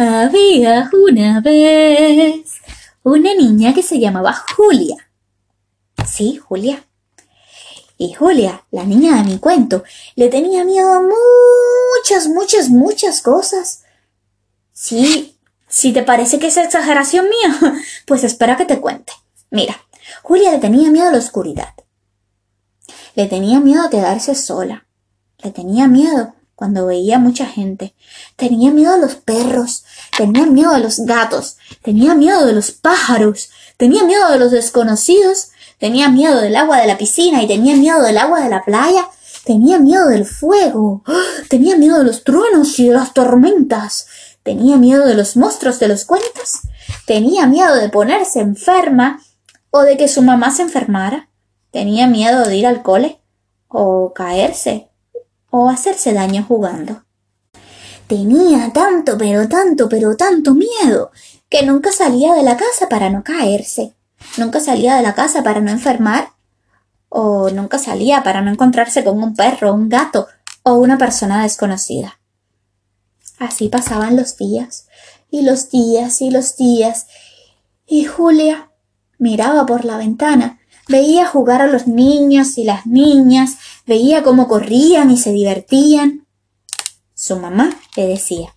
Había una vez una niña que se llamaba Julia. Sí, Julia. Y Julia, la niña de mi cuento, le tenía miedo a muchas, muchas, muchas cosas. Sí, si te parece que es exageración mía, pues espera que te cuente. Mira, Julia le tenía miedo a la oscuridad. Le tenía miedo a quedarse sola. Le tenía miedo cuando veía mucha gente. Tenía miedo a los perros, tenía miedo a los gatos, tenía miedo de los pájaros, tenía miedo de los desconocidos, tenía miedo del agua de la piscina y tenía miedo del agua de la playa, tenía miedo del fuego, tenía miedo de los truenos y de las tormentas, tenía miedo de los monstruos de los cuentos, tenía miedo de ponerse enferma o de que su mamá se enfermara, tenía miedo de ir al cole o caerse o hacerse daño jugando. Tenía tanto, pero tanto, pero tanto miedo que nunca salía de la casa para no caerse, nunca salía de la casa para no enfermar, o nunca salía para no encontrarse con un perro, un gato o una persona desconocida. Así pasaban los días, y los días, y los días, y Julia miraba por la ventana, veía jugar a los niños y las niñas, veía cómo corrían y se divertían. Su mamá le decía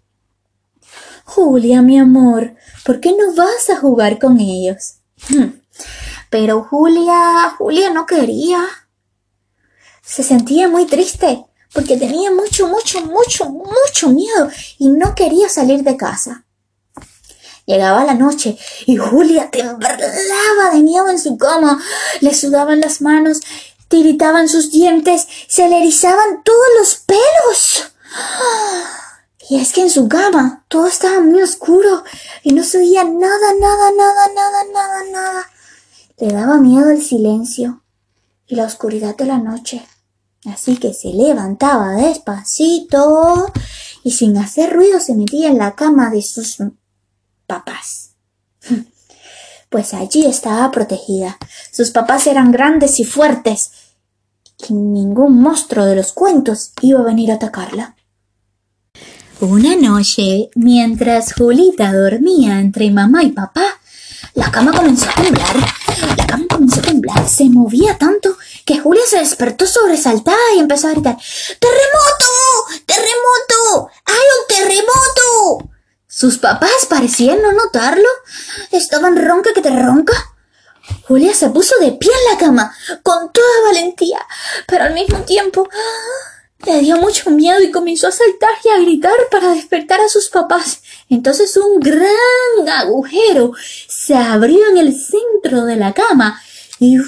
Julia, mi amor, ¿por qué no vas a jugar con ellos? Hmm. Pero Julia, Julia no quería. Se sentía muy triste porque tenía mucho, mucho, mucho, mucho miedo y no quería salir de casa. Llegaba la noche y Julia temblaba de miedo en su cama, le sudaban las manos tiritaban sus dientes, se le erizaban todos los pelos. Y es que en su cama todo estaba muy oscuro y no se oía nada, nada, nada, nada, nada, nada. Le daba miedo el silencio y la oscuridad de la noche. Así que se levantaba despacito y sin hacer ruido se metía en la cama de sus papás. Pues allí estaba protegida. Sus papás eran grandes y fuertes que ningún monstruo de los cuentos iba a venir a atacarla. Una noche, mientras Julita dormía entre mamá y papá, la cama comenzó a temblar. La cama comenzó a temblar, se movía tanto que Julia se despertó sobresaltada y empezó a gritar ¡Terremoto! ¡Terremoto! ¡Hay un terremoto! Sus papás parecían no notarlo. Estaban ronca que te ronca. Julia se puso de pie en la cama, con toda valentía, pero al mismo tiempo le dio mucho miedo y comenzó a saltar y a gritar para despertar a sus papás. Entonces un gran agujero se abrió en el centro de la cama y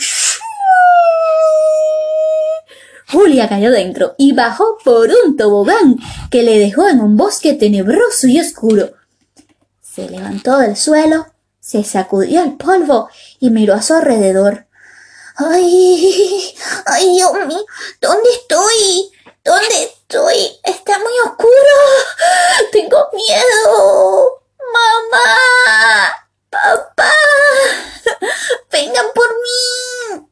Julia cayó dentro y bajó por un tobogán que le dejó en un bosque tenebroso y oscuro. Se levantó del suelo, se sacudió el polvo y miró a su alrededor. ¡Ay! ¡Ay, Dios mío! ¿Dónde estoy? ¿Dónde estoy? Está muy oscuro. Tengo miedo. Mamá. Papá. Vengan por mí.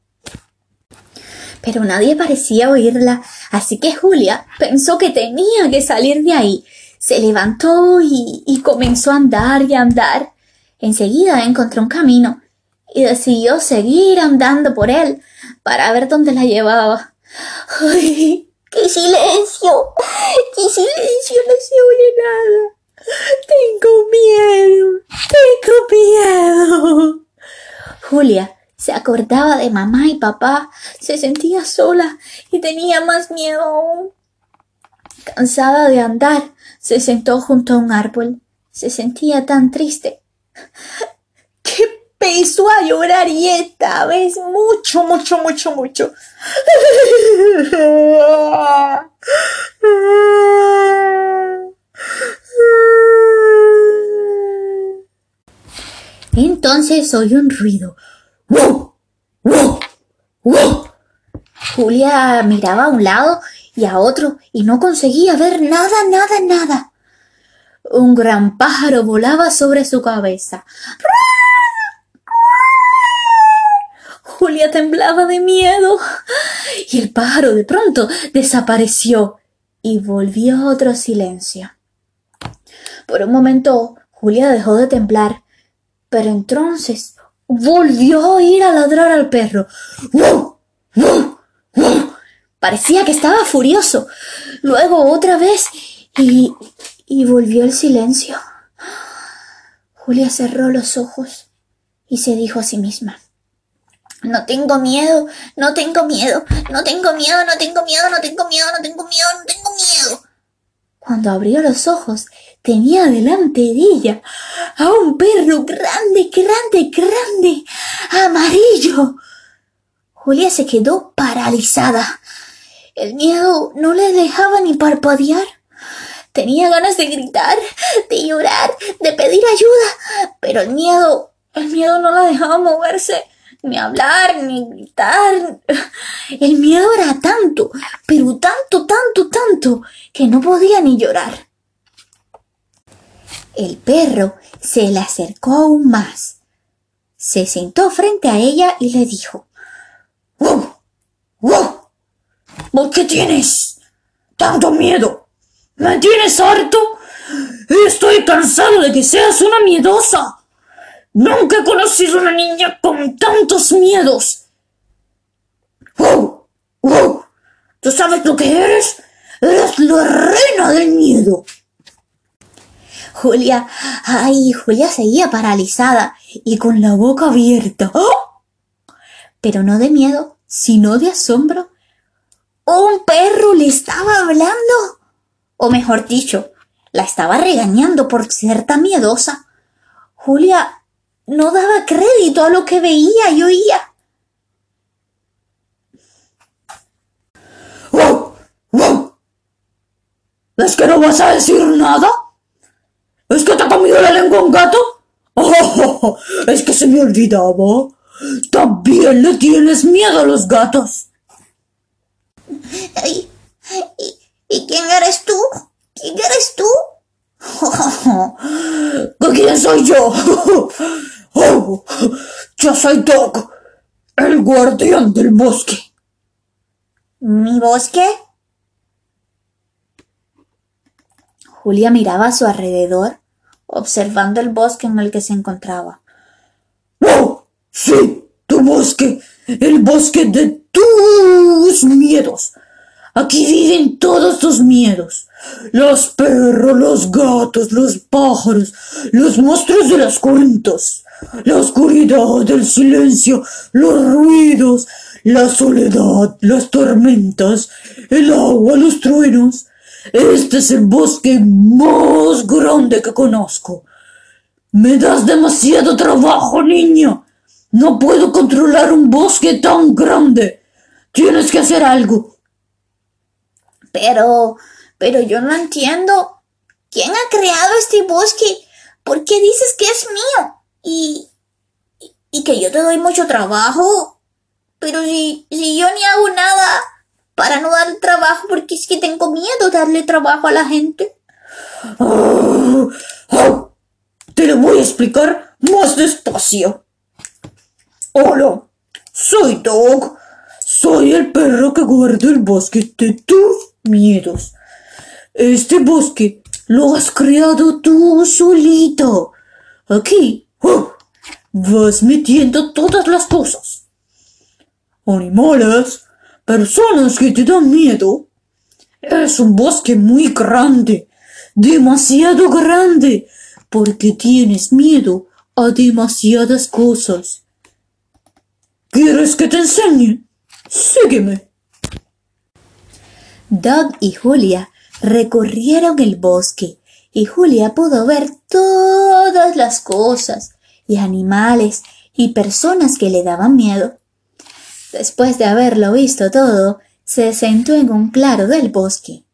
Pero nadie parecía oírla, así que Julia pensó que tenía que salir de ahí. Se levantó y, comenzó a andar y a andar. Enseguida encontró un camino y decidió seguir andando por él para ver dónde la llevaba. ¡Ay! ¡Qué silencio! ¡Qué silencio! No se oye nada. Tengo miedo. Tengo miedo. Julia se acordaba de mamá y papá, se sentía sola y tenía más miedo aún. Cansada de andar, se sentó junto a un árbol. Se sentía tan triste que empezó a llorar y esta vez mucho, mucho, mucho, mucho. Entonces oyó un ruido. ¡Wow! ¡Wow! ¡Wow! Julia miraba a un lado y a otro y no conseguía ver nada, nada, nada. Un gran pájaro volaba sobre su cabeza. Julia temblaba de miedo. Y el pájaro de pronto desapareció y volvió otro silencio. Por un momento, Julia dejó de temblar, pero entonces volvió a oír a ladrar al perro. Parecía que estaba furioso. Luego otra vez y, y volvió el silencio. Julia cerró los ojos y se dijo a sí misma. No tengo miedo, no tengo miedo, no tengo miedo, no tengo miedo, no tengo miedo, no tengo miedo, no tengo miedo. Cuando abrió los ojos, tenía delante de ella a un perro grande, grande, grande, amarillo. Julia se quedó paralizada. El miedo no le dejaba ni parpadear. Tenía ganas de gritar, de llorar, de pedir ayuda, pero el miedo, el miedo no la dejaba moverse, ni hablar, ni gritar. El miedo era tanto, pero tanto, tanto, tanto, que no podía ni llorar. El perro se le acercó aún más. Se sentó frente a ella y le dijo ¡Wow! ¡Wow! ¿Por qué tienes tanto miedo? ¿Me tienes harto? Estoy cansado de que seas una miedosa. Nunca he conocido una niña con tantos miedos. ¡Wow! ¡Wow! ¿Tú sabes lo que eres? Eres la reina del miedo. Julia, ay, Julia seguía paralizada y con la boca abierta. ¡Oh! Pero no de miedo, sino de asombro un perro le estaba hablando. O mejor dicho, la estaba regañando por ser tan miedosa. Julia no daba crédito a lo que veía y oía. ¡Wow! ¡Wow! ¿Es que no vas a decir nada? ¿Es que te ha comido la lengua un gato? ¡Oh! Es que se me olvidaba. También le tienes miedo a los gatos. ¿Y, y, quién eres tú? ¿Quién eres tú? ¿Quién soy yo? Oh, yo soy Doc, el guardián del bosque. ¿Mi bosque? Julia miraba a su alrededor, observando el bosque en el que se encontraba. ¡Oh! Sí, tu bosque, el bosque de tus miedos. Aquí viven todos tus miedos. Los perros, los gatos, los pájaros, los monstruos de las cuentas, la oscuridad, el silencio, los ruidos, la soledad, las tormentas, el agua, los truenos. Este es el bosque más grande que conozco. Me das demasiado trabajo, niña. No puedo controlar un bosque tan grande. Tienes que hacer algo. Pero, pero yo no entiendo. ¿Quién ha creado este bosque? ¿Por qué dices que es mío? Y, y que yo te doy mucho trabajo. Pero si, si yo ni hago nada para no dar trabajo, porque es que tengo miedo de darle trabajo a la gente. Ah, ah, te lo voy a explicar más despacio. Hola, soy Dog. Soy el perro que guarda el bosque de tus miedos. Este bosque lo has creado tú solito. Aquí uh, vas metiendo todas las cosas. Animales, personas que te dan miedo. Es un bosque muy grande, demasiado grande, porque tienes miedo a demasiadas cosas. ¿Quieres que te enseñe? Sígueme. Doug y Julia recorrieron el bosque y Julia pudo ver todas las cosas y animales y personas que le daban miedo. Después de haberlo visto todo, se sentó en un claro del bosque.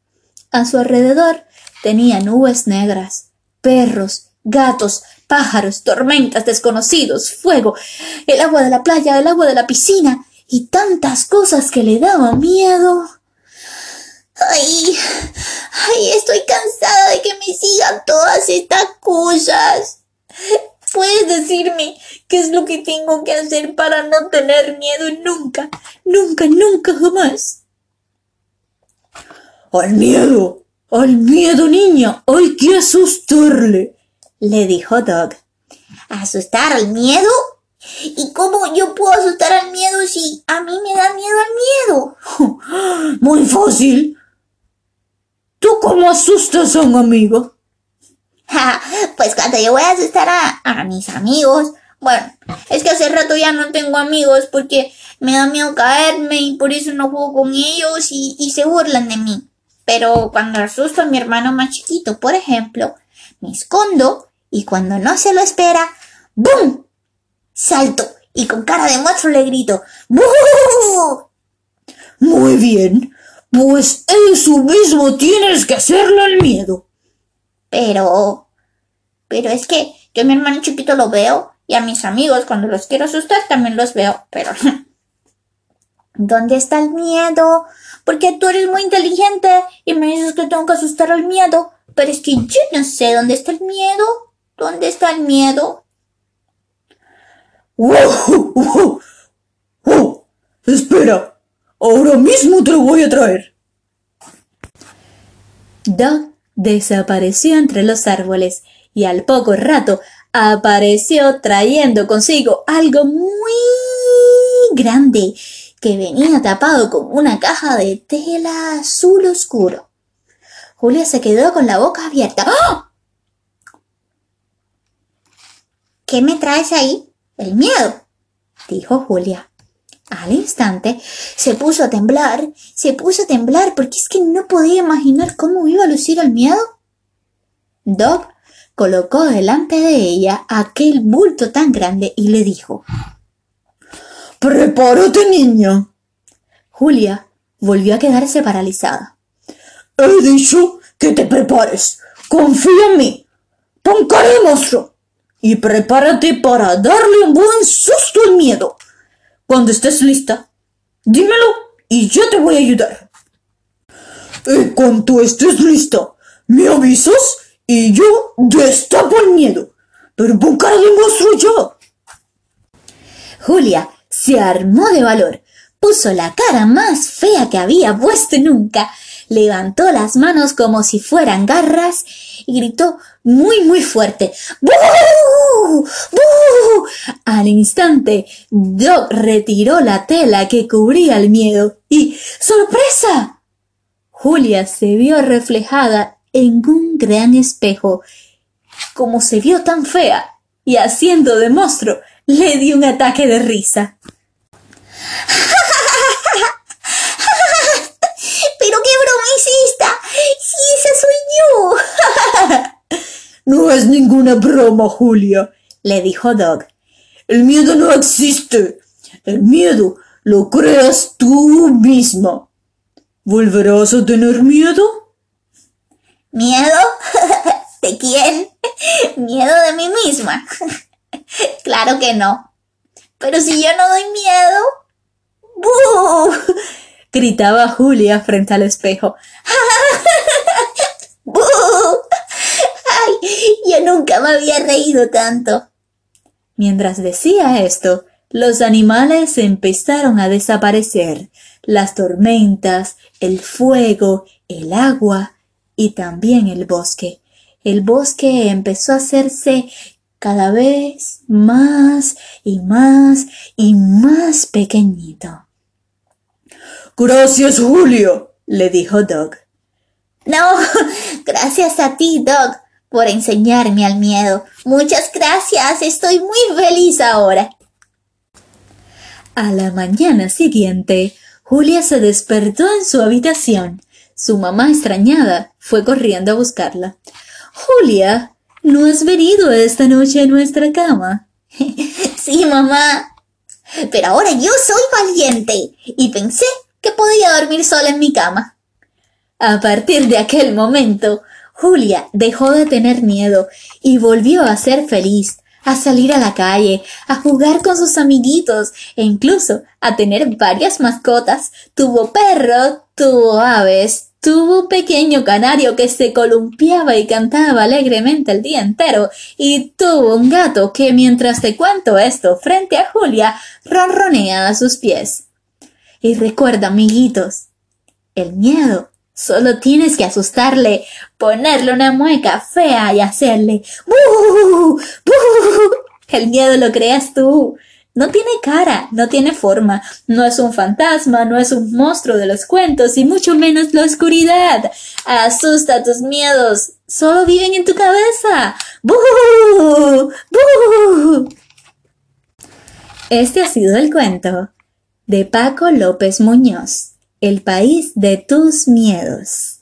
A su alrededor tenía nubes negras, perros, gatos, pájaros, tormentas, desconocidos, fuego, el agua de la playa, el agua de la piscina y tantas cosas que le daban miedo. Ay, ay, estoy cansada de que me sigan todas estas cosas. ¿Puedes decirme qué es lo que tengo que hacer para no tener miedo nunca, nunca, nunca jamás? Al miedo Al miedo, niña, hay que asustarle, le dijo Doug. ¿Asustar al miedo? ¿Y cómo yo puedo asustar al miedo si a mí me da miedo el miedo? Muy fácil. ¿Tú cómo asustas a un amigo? pues cuando yo voy a asustar a, mis amigos, bueno, es que hace rato ya no tengo amigos porque me da miedo caerme y por eso no juego con ellos y, y se burlan de mí. Pero cuando asusto a mi hermano más chiquito, por ejemplo, me escondo y cuando no se lo espera, ¡boom! Salto y con cara de monstruo le grito. Muy bien, pues eso mismo tienes que hacerlo al miedo. Pero... Pero es que yo a mi hermano chiquito lo veo y a mis amigos cuando los quiero asustar también los veo, pero... ¿Dónde está el miedo? Porque tú eres muy inteligente y me dices que tengo que asustar al miedo. Pero es que yo no sé dónde está el miedo. ¿Dónde está el miedo? ¡Oh, Espera, ahora mismo te lo voy a traer. Doug desapareció entre los árboles y al poco rato apareció trayendo consigo algo muy grande que venía tapado con una caja de tela azul oscuro. Julia se quedó con la boca abierta. ¡Ah! ¿Qué me traes ahí? El miedo, dijo Julia. Al instante se puso a temblar, se puso a temblar porque es que no podía imaginar cómo iba a lucir el miedo. Doc colocó delante de ella aquel bulto tan grande y le dijo Prepárate, niña. Julia volvió a quedarse paralizada. He dicho que te prepares. Confía en mí. Pon cara de monstruo y prepárate para darle un buen susto al miedo. Cuando estés lista, dímelo y yo te voy a ayudar. Y cuando estés lista, me avisas y yo destapo el miedo. Pero cara de monstruo. Julia se armó de valor, puso la cara más fea que había puesto nunca levantó las manos como si fueran garras y gritó muy muy fuerte ¡Bú! ¡Bú! Al instante, Doc retiró la tela que cubría el miedo y ¡sorpresa! Julia se vio reflejada en un gran espejo. Como se vio tan fea y haciendo de monstruo, le dio un ataque de risa. No es ninguna broma, Julia, le dijo Doug. El miedo no existe. El miedo lo creas tú misma. ¿Volverás a tener miedo? ¿Miedo? ¿De quién? ¿Miedo de mí misma? claro que no. Pero si yo no doy miedo... ¡Bú! gritaba Julia frente al espejo. ¡Bú! Yo nunca me había reído tanto. Mientras decía esto, los animales empezaron a desaparecer, las tormentas, el fuego, el agua y también el bosque. El bosque empezó a hacerse cada vez más y más y más pequeñito. Gracias, Julio, le dijo Doug. No, gracias a ti, Doug por enseñarme al miedo. Muchas gracias, estoy muy feliz ahora. A la mañana siguiente, Julia se despertó en su habitación. Su mamá, extrañada, fue corriendo a buscarla. Julia, ¿no has venido esta noche a nuestra cama? sí, mamá. Pero ahora yo soy valiente y pensé que podía dormir sola en mi cama. A partir de aquel momento, Julia dejó de tener miedo y volvió a ser feliz, a salir a la calle, a jugar con sus amiguitos e incluso a tener varias mascotas. Tuvo perro, tuvo aves, tuvo un pequeño canario que se columpiaba y cantaba alegremente el día entero, y tuvo un gato que mientras te cuento esto frente a Julia ronronea a sus pies. Y recuerda, amiguitos, el miedo Solo tienes que asustarle, ponerle una mueca fea y hacerle ¡Bú! ¡Bú! El miedo lo creas tú. No tiene cara, no tiene forma, no es un fantasma, no es un monstruo de los cuentos y mucho menos la oscuridad. Asusta tus miedos, solo viven en tu cabeza. ¡Bú! ¡Bú! Este ha sido el cuento de Paco López Muñoz, El país de tus miedos.